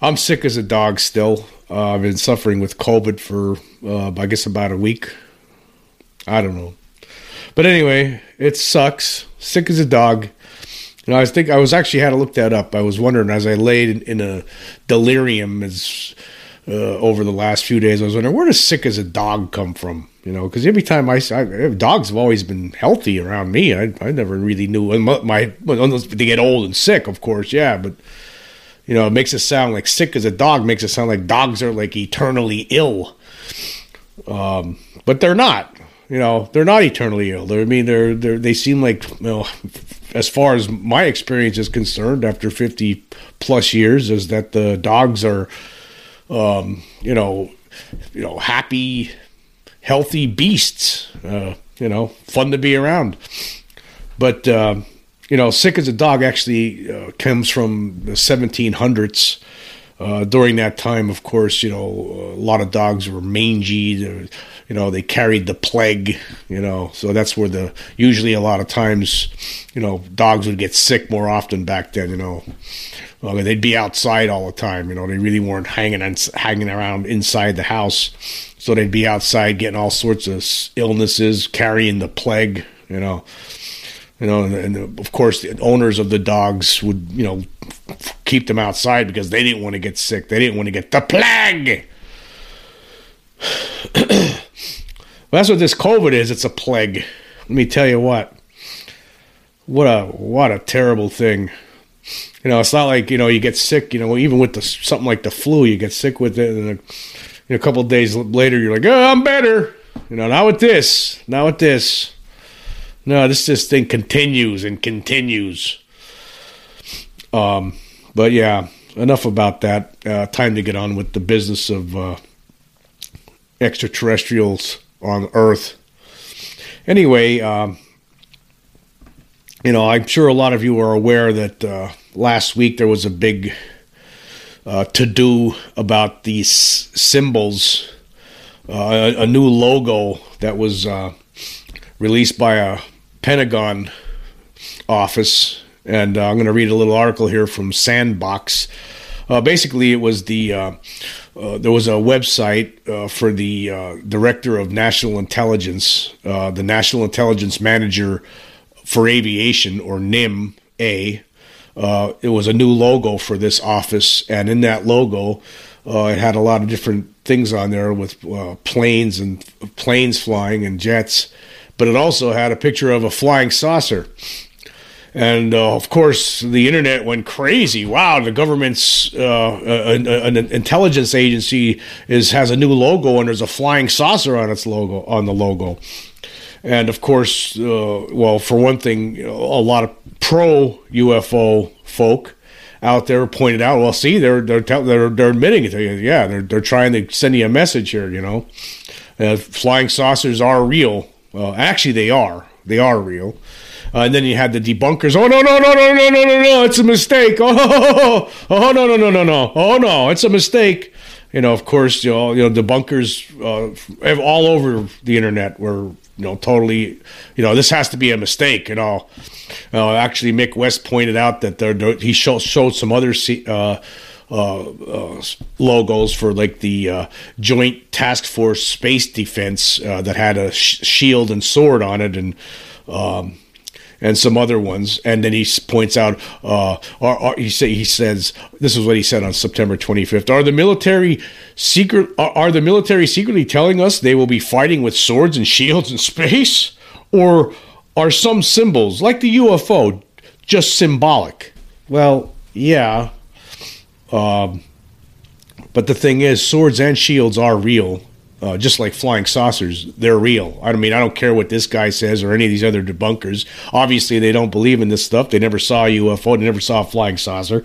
I'm sick as a dog still. Uh, I've been suffering with COVID for, uh, I guess, about a week. I don't know. But anyway, it sucks. Sick as a dog. You know, I was think I was actually had to look that up. I was wondering as I laid in, in a delirium as uh, over the last few days. I was wondering where does sick as a dog come from? You know, because every time I, I, dogs have always been healthy around me. I, I never really knew my, my unless they get old and sick, of course, yeah. But you know, it makes it sound like sick as a dog. Makes it sound like dogs are like eternally ill. Um, but they're not. You know, they're not eternally ill. They're, I mean, they're, they're they seem like you know, as far as my experience is concerned, after fifty plus years, is that the dogs are, um, you know, you know, happy, healthy beasts. Uh, you know, fun to be around. But uh, you know, sick as a dog actually uh, comes from the 1700s. Uh, during that time, of course, you know, a lot of dogs were mangy. You know, they carried the plague. You know, so that's where the usually a lot of times, you know, dogs would get sick more often back then. You know, well, they'd be outside all the time. You know, they really weren't hanging on, hanging around inside the house, so they'd be outside getting all sorts of illnesses, carrying the plague. You know, you know, and, and, of course the owners of the dogs would, you know, keep them outside because they didn't want to get sick. They didn't want to get the plague. well, that's what this COVID is. It's a plague. Let me tell you what. What a what a terrible thing. You know, it's not like you know you get sick. You know, even with the something like the flu, you get sick with it, and a, you know, a couple days later, you're like, "Oh, I'm better." You know, not with this. Not with this. No, this this thing continues and continues. Um, but yeah, enough about that. Uh, time to get on with the business of uh, extraterrestrials on Earth. Anyway, um, you know, I'm sure a lot of you are aware that uh, last week there was a big uh, to do about these symbols, uh, a, a, new logo that was uh, released by a Pentagon office, and uh, I'm going to read a little article here from Sandbox. Uh, basically, it was the uh, uh there was a website uh, for the uh, director of national intelligence, the National Intelligence Manager for Aviation, or NIM A. it was a new logo for this office, and in that logo, it had a lot of different things on there with planes and planes flying and jets but it also had a picture of a flying saucer. And uh, of course, the internet went crazy. Wow, the government's uh, an, an, intelligence agency is has a new logo, and there's a flying saucer on its logo on the logo. And of course, uh, well, for one thing, a lot of pro UFO folk out there pointed out, well, see, they're they're they're, they're admitting it. Yeah, they're they're trying to send you a message here. You know, uh, flying saucers are real well, actually, they are. They are real. Uh, and then you had the debunkers. Oh no no no no no no no no! It's a mistake. Oh, oh, oh no no no no no! Oh no, it's a mistake. You know, of course, you know, you know, debunkers uh, all over the internet were you know totally, you know, this has to be a mistake. You know, uh, actually, Mick West pointed out that there, he showed, showed some other. Uh, logos for like the uh, Joint Task Force Space Defense uh, that had a sh- shield and sword on it, and um, and some other ones. And then he points out, uh, are, are, he say he says this is what he said on September 25th. Are the military secret? Are, are the military secretly telling us they will be fighting with swords and shields in space, or are some symbols like the UFO just symbolic? Well, yeah, um, but the thing is, swords and shields are real, uh, just like flying saucers. They're real. I mean, I don't care what this guy says or any of these other debunkers. Obviously, they don't believe in this stuff. They never saw a UFO. They never saw a flying saucer.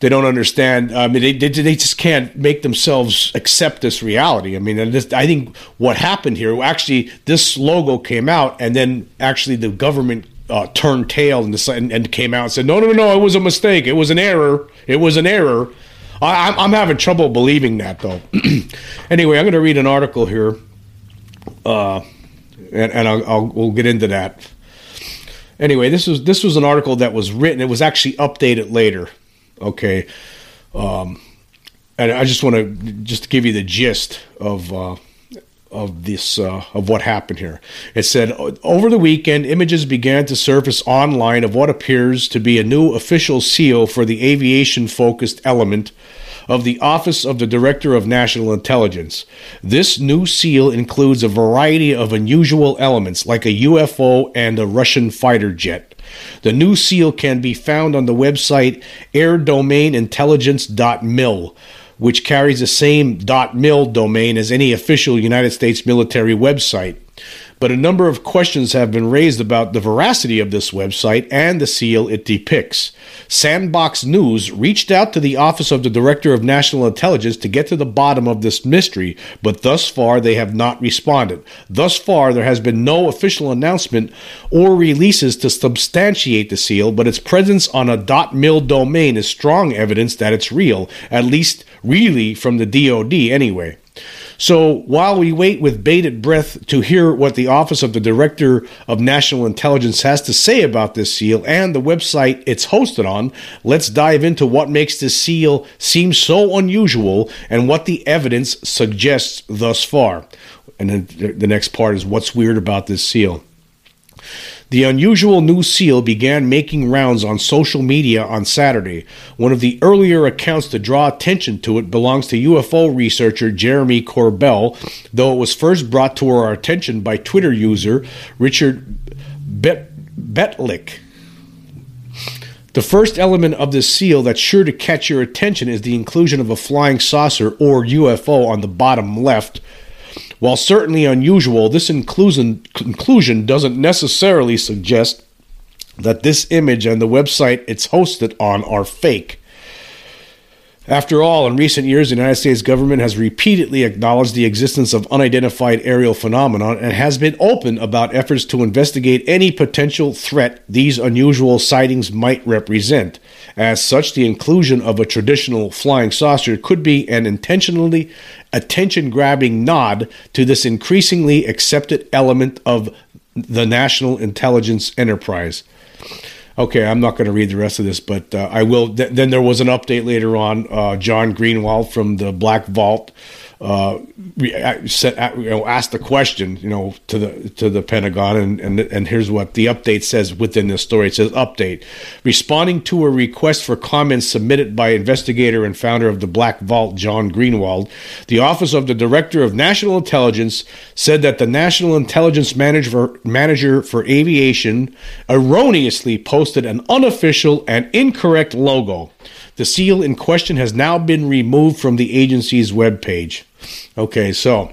they don't understand. I mean, they, they, they just can't make themselves accept this reality. I mean, this, I think what happened here actually this logo came out, and then actually the government uh, turned tail and, and, and came out and said, "No, no, no, no! it was a mistake. It was an error. It was an error." I, I'm, I'm having trouble believing that though. anyway, I'm going to read an article here, uh, and, and I'll, I'll we'll get into that. Anyway, this was this was an article that was written. It was actually updated later. Okay, um, and I just want to just give you the gist of uh, of this uh, of what happened here. It said over the weekend, images began to surface online of what appears to be a new official seal for the aviation-focused element of the Office of the Director of National Intelligence. This new seal includes a variety of unusual elements, like a UFO and a Russian fighter jet. The new seal can be found on the website airdomainintelligence.mil, which carries the same .mil domain as any official United States military website but a number of questions have been raised about the veracity of this website and the seal it depicts. Sandbox News reached out to the Office of the Director of National Intelligence to get to the bottom of this mystery, but thus far they have not responded. Thus far, there has been no official announcement or releases to substantiate the seal, but its presence on a .mil domain is strong evidence that it's real, at least really from the DoD anyway. So while we wait with bated breath to hear what the Office of the Director of National Intelligence has to say about this seal and the website it's hosted on, let's dive into what makes this seal seem so unusual and what the evidence suggests thus far. And then the next part is what's weird about this seal. The unusual new seal began making rounds on social media on Saturday. One of the earlier accounts to draw attention to it belongs to UFO researcher Jeremy Corbell, though it was first brought to our attention by Twitter user Richard Bet- Betlick. The first element of this seal that's sure to catch your attention is the inclusion of a flying saucer or UFO on the bottom left while certainly unusual, this inclusion, conclusion doesn't necessarily suggest that this image and the website it's hosted on are fake. After all, in recent years, the United States government has repeatedly acknowledged the existence of unidentified aerial phenomena and has been open about efforts to investigate any potential threat these unusual sightings might represent. As such, the inclusion of a traditional flying saucer could be an intentionally attention grabbing nod to this increasingly accepted element of the national intelligence enterprise. Okay, I'm not going to read the rest of this, but uh, I will. Th- then there was an update later on. Uh, John Greenwald from the Black Vault uh, set, you know, asked the question, you know, to the to the Pentagon, and, and and here's what the update says within this story. It says update, responding to a request for comments submitted by investigator and founder of the Black Vault, John Greenwald, the Office of the Director of National Intelligence said that the National Intelligence Manager Manager for Aviation erroneously posted an unofficial and incorrect logo. The seal in question has now been removed from the agency's webpage. Okay, so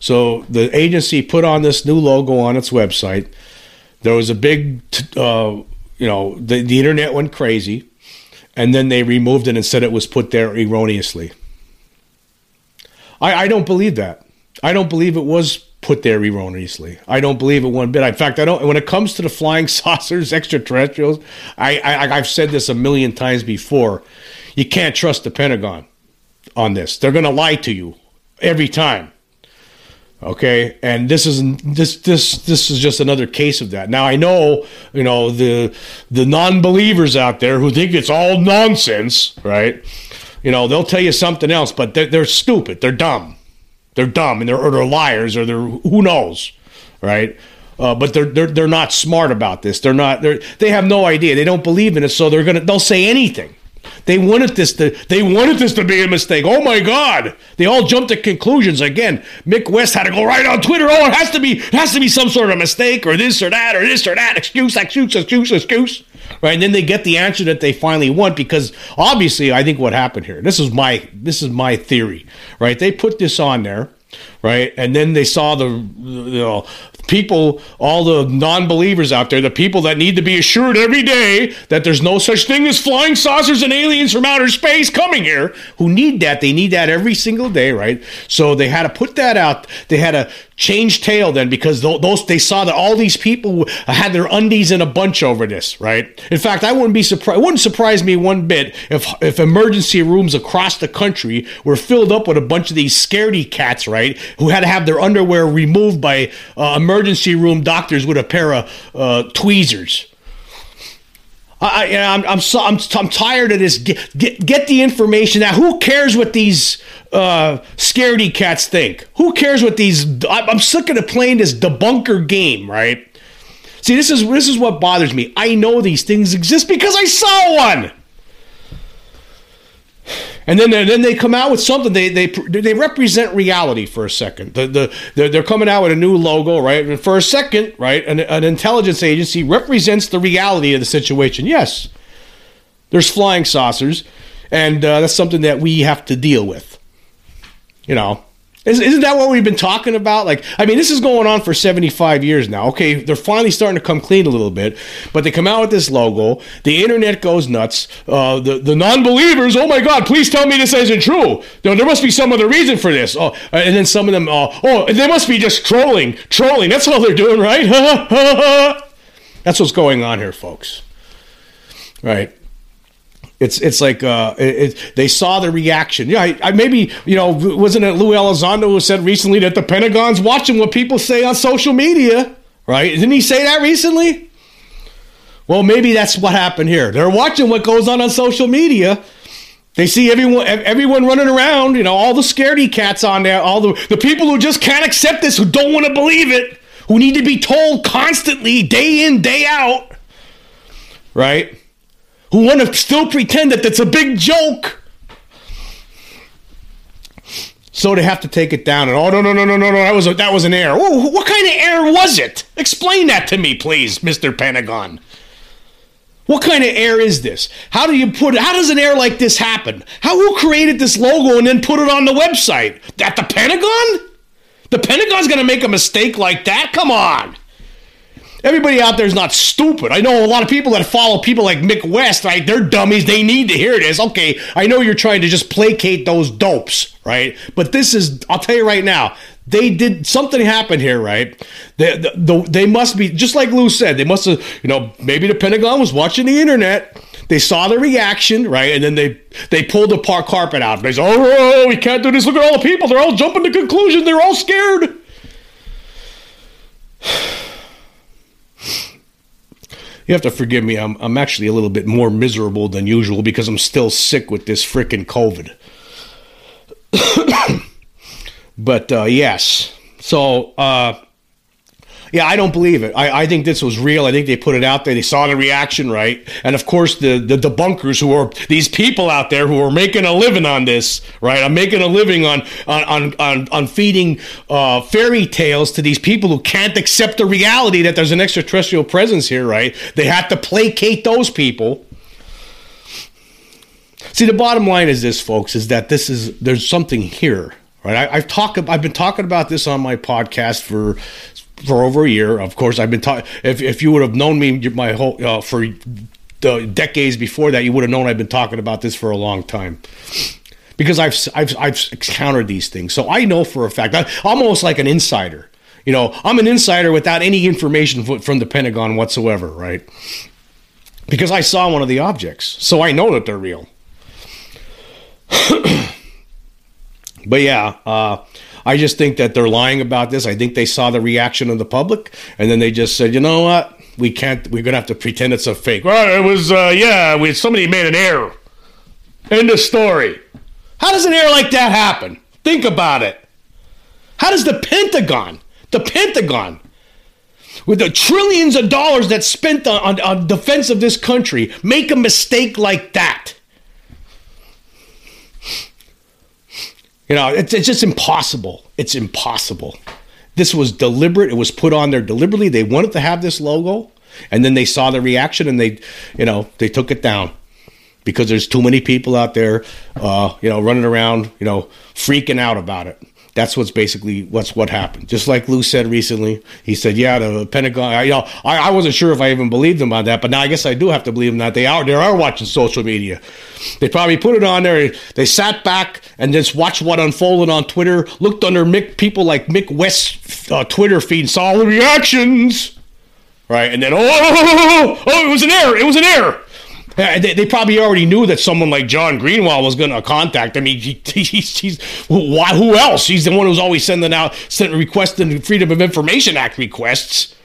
so the agency put on this new logo on its website. There was a big, uh, you know, the, the internet went crazy, and then they removed it and said it was put there erroneously. I, I don't believe that. I don't believe it was put there erroneously. I don't believe it one bit. In fact, I don't. When it comes to the flying saucers, extraterrestrials, I, I I've said this a million times before. You can't trust the Pentagon on this. They're going to lie to you every time. Okay, and this is this this this is just another case of that. Now I know you know the the non-believers out there who think it's all nonsense, right? You know they'll tell you something else, but they're, they're stupid. They're dumb. They're dumb and they're or they're liars or they're who knows, right? Uh, but they're, they're they're not smart about this. They're not. They they have no idea. They don't believe in it, so they're gonna they'll say anything. They wanted this to they wanted this to be a mistake. Oh my God! They all jumped to conclusions again. Mick West had to go right on Twitter. Oh, it has to be it has to be some sort of mistake or this or that or this or that excuse excuse excuse excuse. Right, and then they get the answer that they finally want because obviously I think what happened here. This is my this is my theory. Right, they put this on there right? And then they saw the you know people, all the non-believers out there, the people that need to be assured every day that there's no such thing as flying saucers and aliens from outer space coming here, who need that. They need that every single day, right? So they had to put that out. They had to change tail then because those they saw that all these people had their undies in a bunch over this, right? In fact, I wouldn't be surprised. It wouldn't surprise me one bit if if emergency rooms across the country were filled up with a bunch of these scaredy cats, right, who had to have their underwear removed by uh, emergency room doctors with a pair of uh, tweezers. I, am I'm, so, I'm, I'm tired of this. Get, get, get the information now. Who cares what these uh, scaredy cats think? Who cares what these? I'm sick of playing this debunker game, right? See, this is this is what bothers me. I know these things exist because I saw one. And then, then they come out with something. They they they represent reality for a second. The, the they're, they're coming out with a new logo, right? And for a second, right, an, an intelligence agency represents the reality of the situation. Yes, there's flying saucers, and uh, that's something that we have to deal with. You know, isn't that what we've been talking about? Like, I mean, this is going on for 75 years now. Okay, they're finally starting to come clean a little bit, but they come out with this logo. The internet goes nuts. Uh, the the non-believers, oh my God, please tell me this isn't true. No, there must be some other reason for this. Oh, and then some of them, uh, oh, they must be just trolling, trolling. That's all they're doing, right? That's what's going on here, folks. Right. It's it's like uh, it, it, they saw the reaction. Yeah, I, I, maybe you know wasn't it Lou Elizondo who said recently that the Pentagon's watching what people say on social media, right? Didn't he say that recently? Well, maybe that's what happened here. They're watching what goes on on social media. They see everyone everyone running around, you know, all the scaredy cats on there, all the the people who just can't accept this, who don't want to believe it, who need to be told constantly, day in, day out, right? Who want to still pretend that it's a big joke. So they have to take it down and oh no no no no no no that was a, that was an error. Ooh, what kind of error was it? Explain that to me, please, Mister Pentagon. What kind of error is this? How do you put? How does an error like this happen? How who created this logo and then put it on the website? At the Pentagon? The Pentagon's to make a mistake like that? Come on everybody out there is not stupid. I know a lot of people that follow people like Mick West, right? They're dummies. They need to hear this. Okay, I know you're trying to just placate those dopes, right? But this is, I'll tell you right now, they did something happened here, right? They, the, the, they must be, just like Lou said, they must have, you know, maybe the Pentagon was watching the internet. They saw the reaction, right? And then they they pulled the park carpet out. They said, oh, we can't do this. Look at all the people. They're all jumping to conclusions. They're all scared. You have to forgive me. I'm, I'm actually a little bit more miserable than usual because I'm still sick with this freaking COVID. but uh, yes. So, uh, yeah, I don't believe it. I, I think this was real. I think they put it out there. They saw the reaction, right? And of course, the, the debunkers who are these people out there who are making a living on this, right? I'm making a living on on on on, feeding uh, fairy tales to these people who can't accept the reality that there's an extraterrestrial presence here, right? They have to placate those people. See, the bottom line is this, folks, is that this is there's something here, right? I, have talked, I've been talking about this on my podcast for for over a year. Of course, I've been talking. If, if you would have known me my whole uh, for the decades before that, you would have known I've been talking about this for a long time. Because I've I've I've encountered these things, so I know for a fact. I'm almost like an insider. You know, I'm an insider without any information from the Pentagon whatsoever, right? Because I saw one of the objects, so I know that they're real. but yeah, uh, I just think that they're lying about this. I think they saw the reaction of the public, and then they just said, you know what? We can't. We're gonna have to pretend it's a fake. Well, it was. Uh, yeah, we, somebody made an error. End of story. How does an error like that happen? Think about it. How does the Pentagon, the Pentagon, with the trillions of dollars that's spent on, on, on defense of this country, make a mistake like that? You know, it's, it's just impossible. It's impossible. This was deliberate. It was put on there deliberately. They wanted to have this logo, and then they saw the reaction, and they, you know, they took it down because there's too many people out there, uh, you know, running around, you know, freaking out about it. That's what's basically what's what happened. Just like Lou said recently, he said, "Yeah, the Pentagon." I, you know, I, I wasn't sure if I even believed him on that, but now I guess I do have to believe him that they are they are watching social media. They probably put it on there. They sat back and just watched what unfolded on Twitter. Looked under Mick people like Mick West's uh, Twitter feed and saw all the reactions, right? And then oh, oh, oh, it was an error. It was an error. Uh, they, they, probably already knew that someone like John Greenwald was going to contact them. He, he, he's, he's why? Who else? He's the one who's always sending out, sending requesting Freedom of Information Act requests.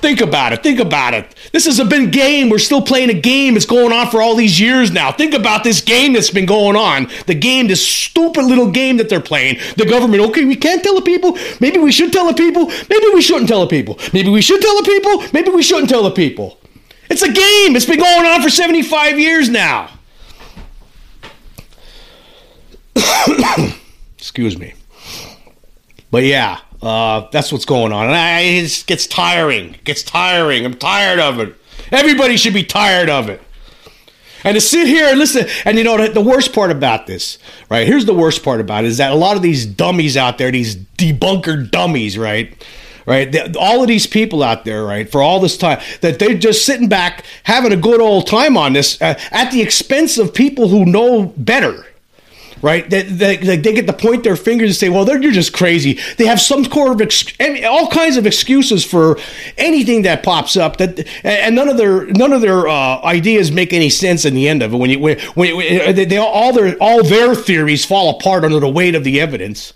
Think about it. Think about it. This is a been game. We're still playing a game. It's going on for all these years now. Think about this game that's been going on. The game, this stupid little game that they're playing. The government, okay, we can't tell the people. Maybe we should tell the people. Maybe we shouldn't tell the people. Maybe we should tell the people. Maybe we shouldn't tell the people. It's a game. It's been going on for 75 years now. Excuse me. But yeah, uh, that's what's going on. And I, it gets tiring. It gets tiring. I'm tired of it. Everybody should be tired of it. And to sit here and listen, and you know, the, the worst part about this, right? Here's the worst part about it is that a lot of these dummies out there, these debunker dummies, right? Right? All of these people out there, right, for all this time, that they're just sitting back having a good old time on this uh, at the expense of people who know better. Right, they, they, they, get to point their fingers and say, "Well, they're you're just crazy." They have some sort of ex- all kinds of excuses for anything that pops up. That and none of their none of their uh, ideas make any sense in the end of it. When you when, when, they, all their all their theories fall apart under the weight of the evidence.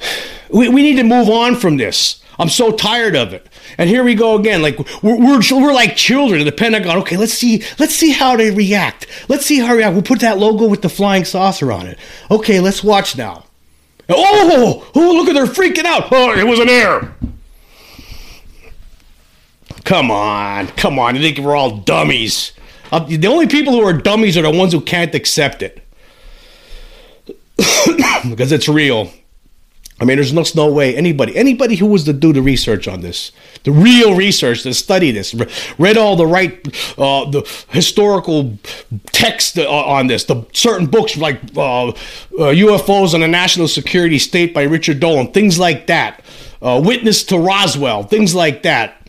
We, we need to move on from this. I'm so tired of it. And here we go again. Like we're, we're, we're like children in the Pentagon. Okay, let's see let's see how they react. Let's see how they react. We'll put that logo with the flying saucer on it. Okay, let's watch now. Oh, oh, look at they're freaking out. Oh, it was an error. Come on, come on. You think we're all dummies? Uh, the only people who are dummies are the ones who can't accept it because it's real. I mean, there's no, no way anybody, anybody who was to do the research on this, the real research to study this, read all the right, uh, the historical text uh, on this, the certain books like uh, uh, UFOs and the National Security State by Richard Dolan, things like that, uh, Witness to Roswell, things like that.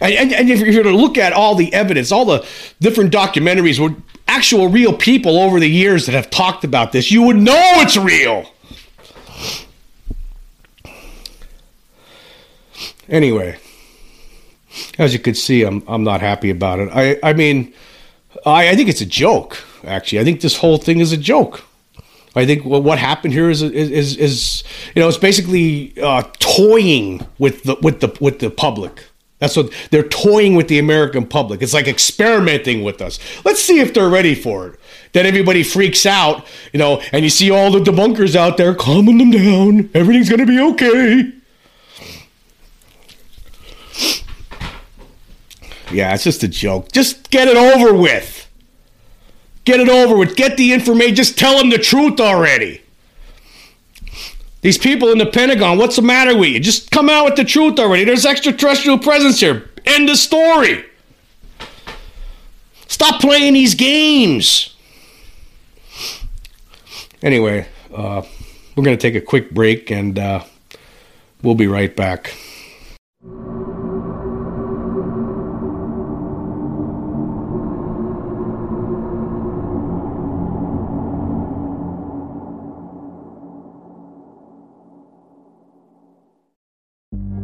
And, and, and if you're to look at all the evidence, all the different documentaries where actual real people over the years that have talked about this, you would know it's real. Anyway, as you could see, I'm I'm not happy about it. I I mean, I I think it's a joke. Actually, I think this whole thing is a joke. I think what happened here is is is, is you know it's basically uh, toying with the with the with the public. That's what they're toying with the American public. It's like experimenting with us. Let's see if they're ready for it. Then everybody freaks out, you know, and you see all the debunkers out there calming them down. Everything's going to be okay. Yeah, it's just a joke. Just get it over with. Get it over with. Get the information. Just tell them the truth already. These people in the Pentagon, what's the matter with you? Just come out with the truth already. There's extraterrestrial presence here. End the story. Stop playing these games. Anyway, uh, we're going to take a quick break and uh, we'll be right back.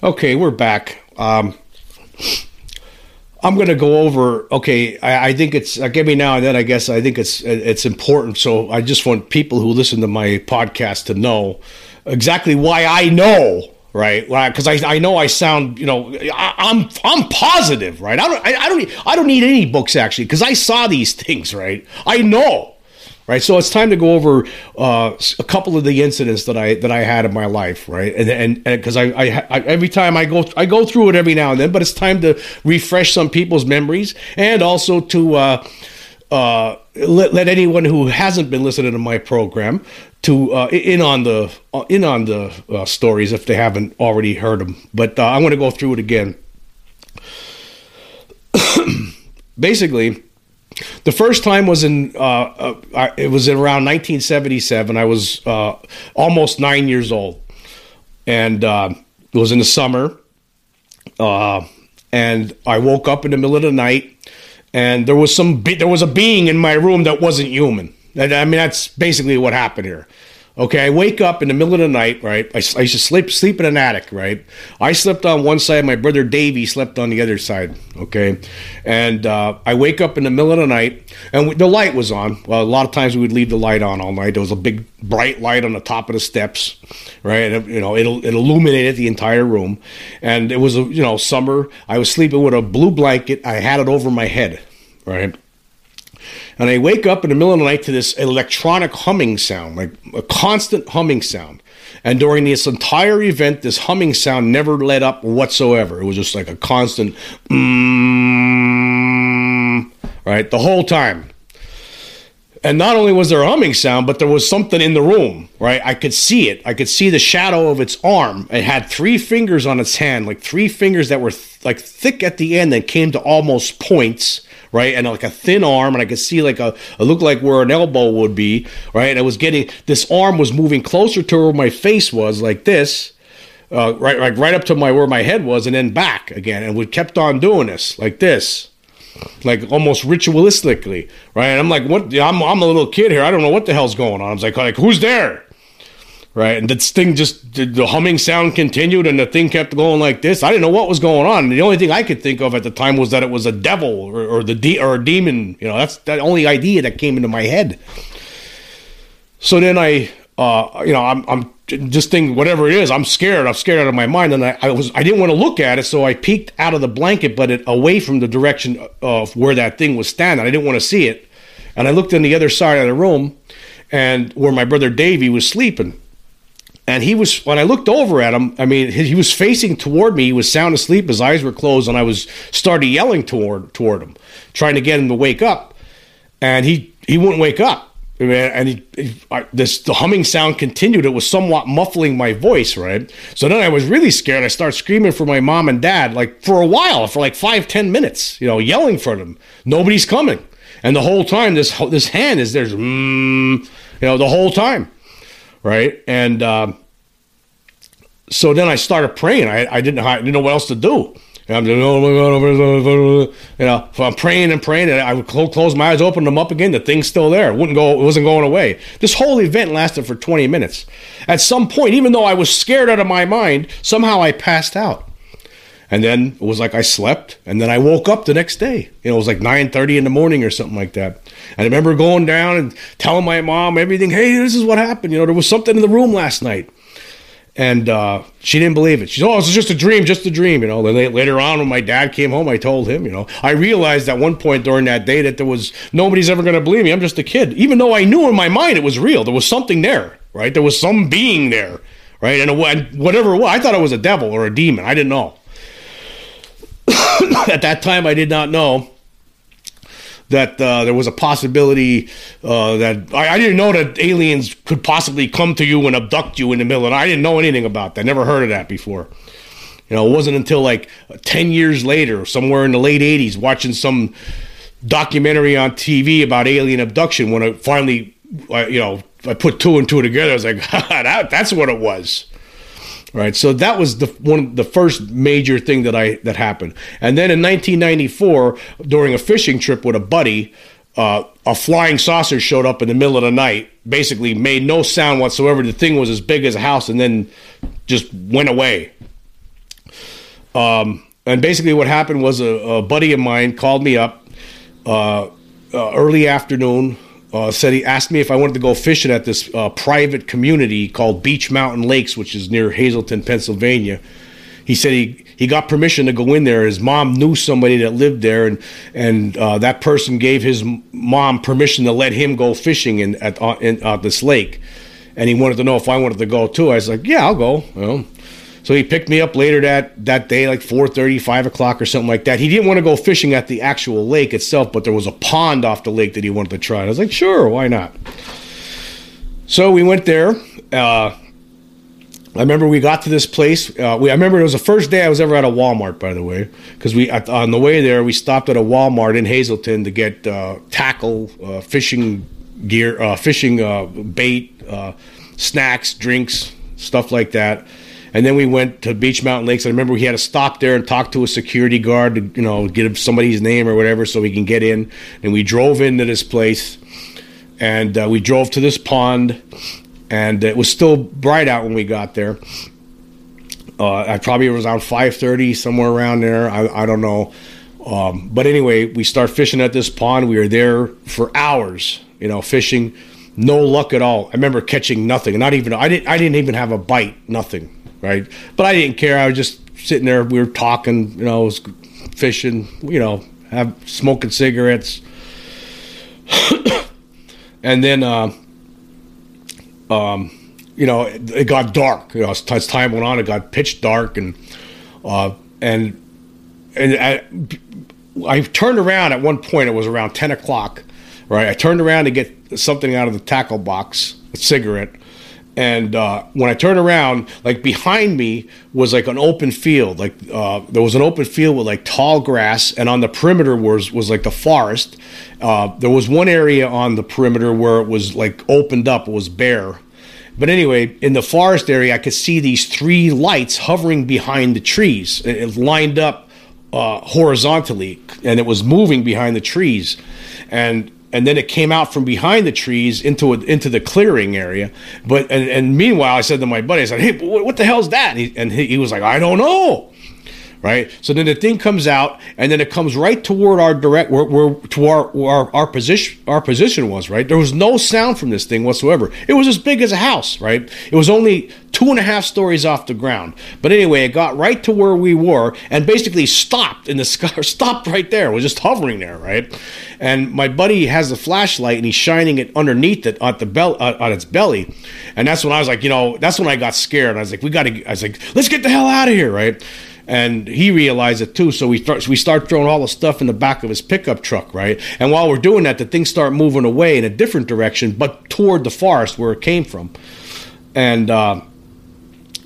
Okay, we're back. Um, I'm going to go over. Okay, I, I think it's. Uh, give me now and then. I guess I think it's it's important. So I just want people who listen to my podcast to know exactly why I know right? Because I, I know I sound, you know, I, am I'm, I'm positive, right? I don't I, I don't I don't need any books actually because I saw these things, right? I know, right? So it's time to go over uh, a couple of the incidents that I that I had in my life, right? And and because I, I, I every time I go I go through it every now and then, but it's time to refresh some people's memories and also to. Uh, uh, let, let anyone who hasn't been listening to my program to uh, in on the uh, in on the uh, stories if they haven't already heard them. But uh, I'm going to go through it again. Basically, the first time was in uh, uh, it was in around 1977. I was almost nine years old, and it was in the summer. and I woke up in the middle of the night, and there was some be- there was a being in my room that wasn't human I mean, that's basically what happened here. Okay, I wake up in the middle of the night, right? I, I used to sleep sleep in an attic, right? I slept on one side, my brother Davey slept on the other side. Okay, and uh, I wake up in the middle of the night, and the light was on. Well, a lot of times we would leave the light on all night. There was a big bright light on the top of the steps, right? You know, it it illuminated the entire room, and it was a you know summer. I was sleeping with a blue blanket. I had it over my head, right? And I wake up in the middle of the night to this electronic humming sound, like a constant humming sound. And during this entire event, this humming sound never let up whatsoever. It was just like a constant, mm, right, the whole time. And not only was there a humming sound, but there was something in the room, right? I could see it. I could see the shadow of its arm. It had three fingers on its hand, like three fingers that were th- like thick at the end that came to almost points right? And like a thin arm, and I could see like a it looked like where an elbow would be, right? And it was getting this arm was moving closer to where my face was, like this. Uh, right, like right up to my where my head was, and then back again, and we kept on doing this like this, like almost ritualistically, right? And I'm like, what? I'm I'm a little kid here. I don't know what the hell's going on. I was like, like who's there? Right? And this thing just the humming sound continued, and the thing kept going like this. I didn't know what was going on. And the only thing I could think of at the time was that it was a devil or, or the de- or a demon. You know, that's the only idea that came into my head. So then I, uh, you know, I'm, I'm just thinking whatever it is. I'm scared. I'm scared out of my mind, and I, I was I didn't want to look at it, so I peeked out of the blanket, but it away from the direction of where that thing was standing. I didn't want to see it, and I looked in the other side of the room, and where my brother Davey was sleeping and he was when I looked over at him. I mean, he, was facing toward me. He was sound asleep. His eyes were closed, and I was started yelling toward toward him, trying to get him to wake up. And he he wouldn't wake up. And he, he this the humming sound continued. It was somewhat muffling my voice, right? So then I was really scared. I started screaming for my mom and dad, like for a while, for like five ten minutes, you know, yelling for them. Nobody's coming, and the whole time this this hand is there's, mm, you know, the whole time right? And uh, so then I started praying. I, I didn't I didn't know what else to do. And I'm doing, oh you know, I'm praying and praying, and I would close my eyes, open them up again. The thing's still there. It wouldn't go. It wasn't going away. This whole event lasted for 20 minutes. At some point, even though I was scared out of my mind, somehow I passed out. And then it was like I slept, and then I woke up the next day. You know, it was like 9:30 in the morning or something like that. And I remember going down and telling my mom everything. Hey, this is what happened. You know, there was something in the room last night, and uh, she didn't believe it. She's, oh, it's just a dream, just a dream. You know. Then later on, when my dad came home, I told him. You know, I realized at one point during that day that there was nobody's ever going to believe me. I'm just a kid, even though I knew in my mind it was real. There was something there, right? There was some being there, right? And whatever it was, I thought it was a devil or a demon. I didn't know. at that time, I did not know that uh, there was a possibility uh, that I, I, didn't know that aliens could possibly come to you and abduct you in the middle. And I didn't know anything about that. Never heard of that before. You know, it wasn't until like 10 years later, somewhere in the late 80s, watching some documentary on TV about alien abduction when I finally, you know, I put two and two together. I was like, that, that's what it was right so that was the one the first major thing that i that happened and then in 1994 during a fishing trip with a buddy uh, a flying saucer showed up in the middle of the night, basically made no sound whatsoever. The thing was as big as a house and then just went away. Um, and basically, what happened was a, a, buddy of mine called me up uh, uh, early afternoon. Uh, said he asked me if I wanted to go fishing at this uh, private community called Beech Mountain Lakes, which is near Hazleton, Pennsylvania. He said he he got permission to go in there. His mom knew somebody that lived there, and and uh, that person gave his mom permission to let him go fishing in at uh, in, uh, this lake. And he wanted to know if I wanted to go too. I was like, yeah, I'll go. You know? So he picked me up later that, that day, like 4.30, 5 o'clock or something like that. He didn't want to go fishing at the actual lake itself, but there was a pond off the lake that he wanted to try. And I was like, sure, why not? So we went there. Uh, I remember we got to this place. Uh, we, I remember it was the first day I was ever at a Walmart, by the way, because we at, on the way there we stopped at a Walmart in Hazleton to get uh, tackle, uh, fishing gear, uh, fishing uh, bait, uh, snacks, drinks, stuff like that. And then we went to Beech Mountain Lakes. I remember he had to stop there and talk to a security guard to, you know, get somebody's name or whatever so we can get in. And we drove into this place, and uh, we drove to this pond, and it was still bright out when we got there. Uh, I probably was around 5:30, somewhere around there. I, I don't know. Um, but anyway, we start fishing at this pond. We were there for hours, you know, fishing. No luck at all. I remember catching nothing. Not even I didn't. I didn't even have a bite. Nothing right? But I didn't care. I was just sitting there. We were talking, you know, was fishing, you know, have smoking cigarettes, and then, uh, um, you know, it, it, got dark. You know, as, as, time went on, it got pitch dark, and uh, and and I, I turned around at one point. It was around ten o'clock, right? I turned around to get something out of the tackle box, a cigarette and uh, when I turned around, like behind me was like an open field. Like uh, there was an open field with like tall grass, and on the perimeter was was like the forest. Uh, there was one area on the perimeter where it was like opened up, it was bare. But anyway, in the forest area, I could see these three lights hovering behind the trees. It, it lined up uh, horizontally, and it was moving behind the trees. And and then it came out from behind the trees into a, into the clearing area. But and, and, meanwhile, I said to my buddy, I said, "Hey, what, the hell's that?" And he, and he, he was like, "I don't know." Right? So then the thing comes out, and then it comes right toward our direct, where, where to our, our our position our position was, right? There was no sound from this thing whatsoever. It was as big as a house, right? It was only two and a half stories off the ground. But anyway, it got right to where we were and basically stopped in the sky, stopped right there. It was just hovering there, right? And my buddy has a flashlight and he's shining it underneath it at the bell uh, on its belly, and that's when I was like, you know, that's when I got scared. I was like, we got to. I was like, let's get the hell out of here, right? And he realized it too. So we start we start throwing all the stuff in the back of his pickup truck, right? And while we're doing that, the things start moving away in a different direction, but toward the forest where it came from. And uh,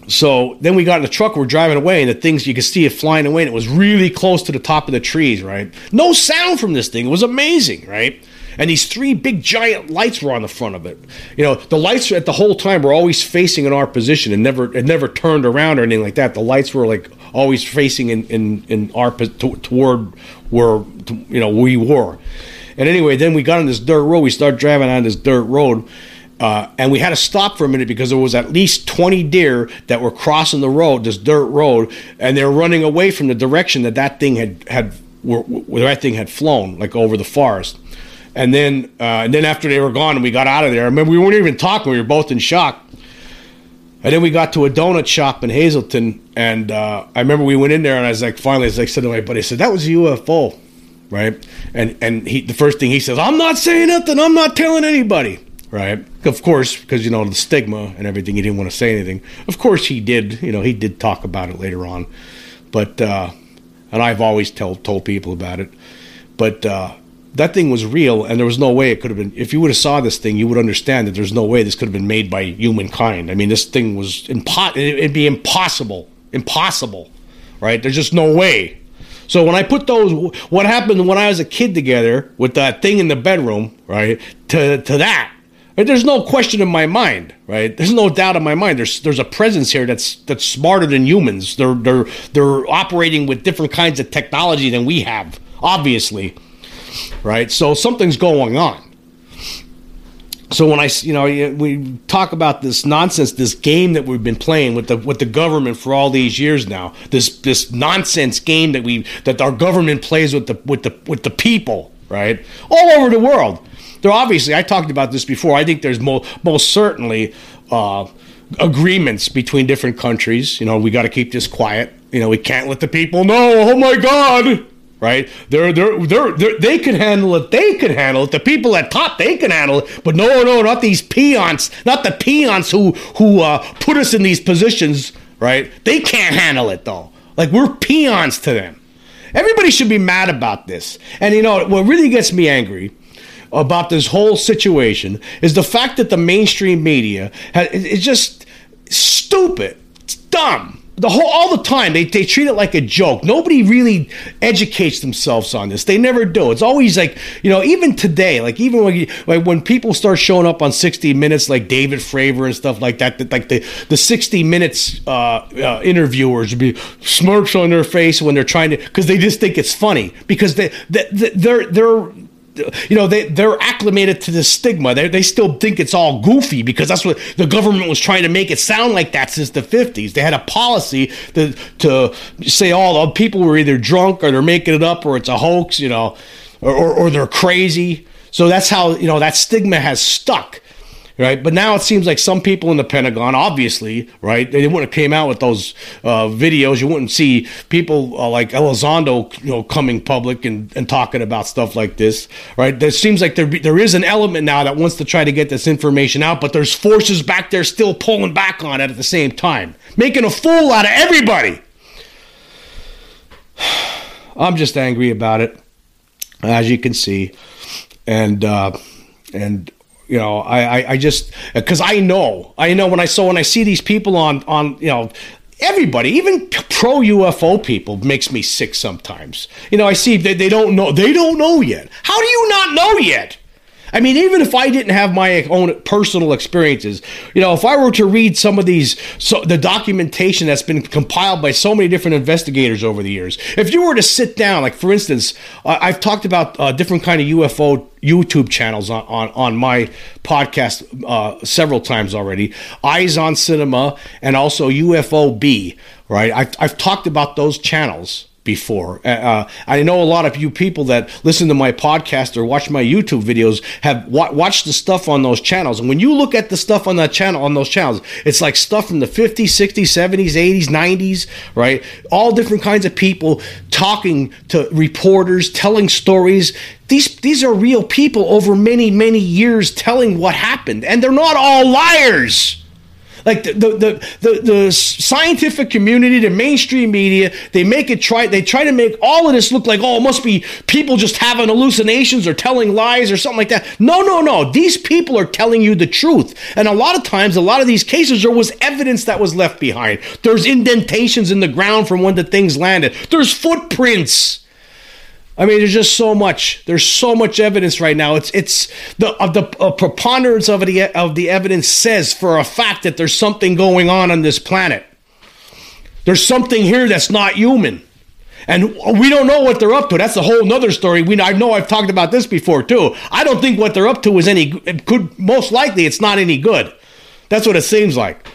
so then we got in the truck, we're driving away, and the things you could see it flying away, and it was really close to the top of the trees, right? No sound from this thing. It was amazing, right? and these three big giant lights were on the front of it. You know, the lights at the whole time were always facing in our position and never it never turned around or anything like that. The lights were like always facing in in, in our toward where you know we were. And anyway, then we got on this dirt road. We started driving on this dirt road. Uh, and we had to stop for a minute because there was at least 20 deer that were crossing the road, this dirt road, and they were running away from the direction that that thing had had where, where that thing had flown, like over the forest. And then, uh, and then after they were gone and we got out of there, I remember we weren't even talking. We were both in shock. And then we got to a donut shop in Hazleton, and uh, I remember we went in there, and I was like, finally, as I said to my buddy, I said, "That was a UFO, right?" And and he, the first thing he says, "I'm not saying nothing. I'm not telling anybody." Right? Of course, because you know the stigma and everything, he didn't want to say anything. Of course, he did. You know, he did talk about it later on, but uh, and I've always told told people about it. But uh, that thing was real, and there was no way it could have been. If you would have saw this thing, you would understand that there's no way this could have been made by humankind. I mean, this thing was impo- It'd be impossible, impossible, right? There's just no way. So when I put those, what happened when I was a kid together with that thing in the bedroom, right? To to that, right? there's no question in my mind, right? There's no doubt in my mind. There's there's a presence here that's that's smarter than humans. They're they're they're operating with different kinds of technology than we have, obviously right? So something's going on. So when I, you know, we talk about this nonsense, this game that we've been playing with the with the government for all these years now, this this nonsense game that we that our government plays with the with the with the people, right, all over the world. There obviously, I talked about this before. I think there's mo- most certainly uh, agreements between different countries. You know, we got to keep this quiet. You know, we can't let the people know. Oh my God, right? They're, they're, they're, they're, they can handle it. They can handle it. The people at top, they can handle it. But no, no, not these peons. Not the peons who who uh, put us in these positions, right? They can't handle it though. Like we're peons to them. Everybody should be mad about this. And you know what really gets me angry about this whole situation is the fact that the mainstream media is just stupid. It's dumb the whole all the time they, they treat it like a joke. Nobody really educates themselves on this. They never do. It's always like you know even today like even when you, like when people start showing up on 60 minutes like david fravor and stuff like that, that like the the 60 minutes uh, uh, interviewers be smirks on their face when they're trying to because they just think it's funny. Because they, they they're they're you know they they're acclimated to the stigma. They they still think it's all goofy because that's what the government was trying to make it sound like that since the fifties. They had a policy to to say all the people were either drunk or they're making it up or it's a hoax, you know, or, or, or they're crazy. So that's how you know that stigma has stuck right? But now it seems like some people in the Pentagon, obviously, right? They wouldn't have came out with those uh, videos. You wouldn't see people uh, like Elizondo, you know, coming public and, and talking about stuff like this, right? There seems like there there is an element now that wants to try to get this information out, but there's forces back there still pulling back on it at the same time, making a fool out of everybody. I'm just angry about it, as you can see, and uh, and you know, I, I, I just because I know, I know when I saw when I see these people on on you know everybody, even pro UFO people, makes me sick sometimes. You know, I see they, they don't know they don't know yet. How do you not know yet? I mean, even if I didn't have my own personal experiences, you know, if I were to read some of these, so the documentation that's been compiled by so many different investigators over the years, if you were to sit down, like for instance, uh, I've talked about uh, different kind of UFO YouTube channels on, on, on my podcast uh, several times already, Eyes on Cinema and also UFO B, right? I've, I've talked about those channels before. Uh, uh, I know a lot of you people that listen to my podcast or watch my YouTube videos have wa- watched the stuff on those channels. And when you look at the stuff on that channel, on those channels, it's like stuff from the 50s, 60s, 70s, 80s, 90s, right? All different kinds of people talking to reporters, telling stories. These, these are real people over many, many years telling what happened. And they're not all liars. Like the, the the, the the scientific community, the mainstream media, they make it try. They try to make all of this look like oh, it must be people just having hallucinations or telling lies or something like that. No, no, no. These people are telling you the truth, and a lot of times, a lot of these cases, there was evidence that was left behind. There's indentations in the ground from when the things landed. There's footprints. I mean, there's just so much. There's so much evidence right now. It's it's the uh, the preponderance of the of the evidence says for a fact that there's something going on on this planet. There's something here that's not human, and we don't know what they're up to. That's a whole nother story. We I know I've talked about this before too. I don't think what they're up to is any. Could most likely it's not any good. That's what it seems like.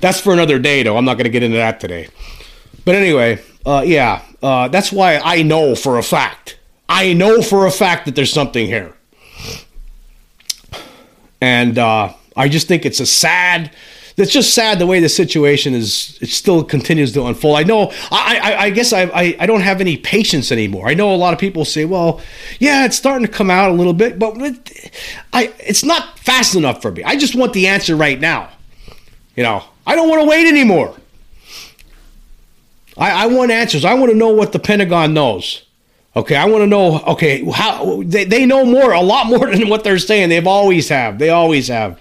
That's for another day, though. I'm not going to get into that today. But anyway, uh, yeah, uh, that's why I know for a fact. I know for a fact that there's something here. And uh, I just think it's a sad. It's just sad the way the situation is. It still continues to unfold. I know. I, I, I guess I, I, I don't have any patience anymore. I know a lot of people say, "Well, yeah, it's starting to come out a little bit, but it, I, it's not fast enough for me. I just want the answer right now. You know, I don't want to wait anymore." I, I want answers. I want to know what the Pentagon knows. Okay, I want to know. Okay, how they, they know more, a lot more than what they're saying. They've always have. They always have.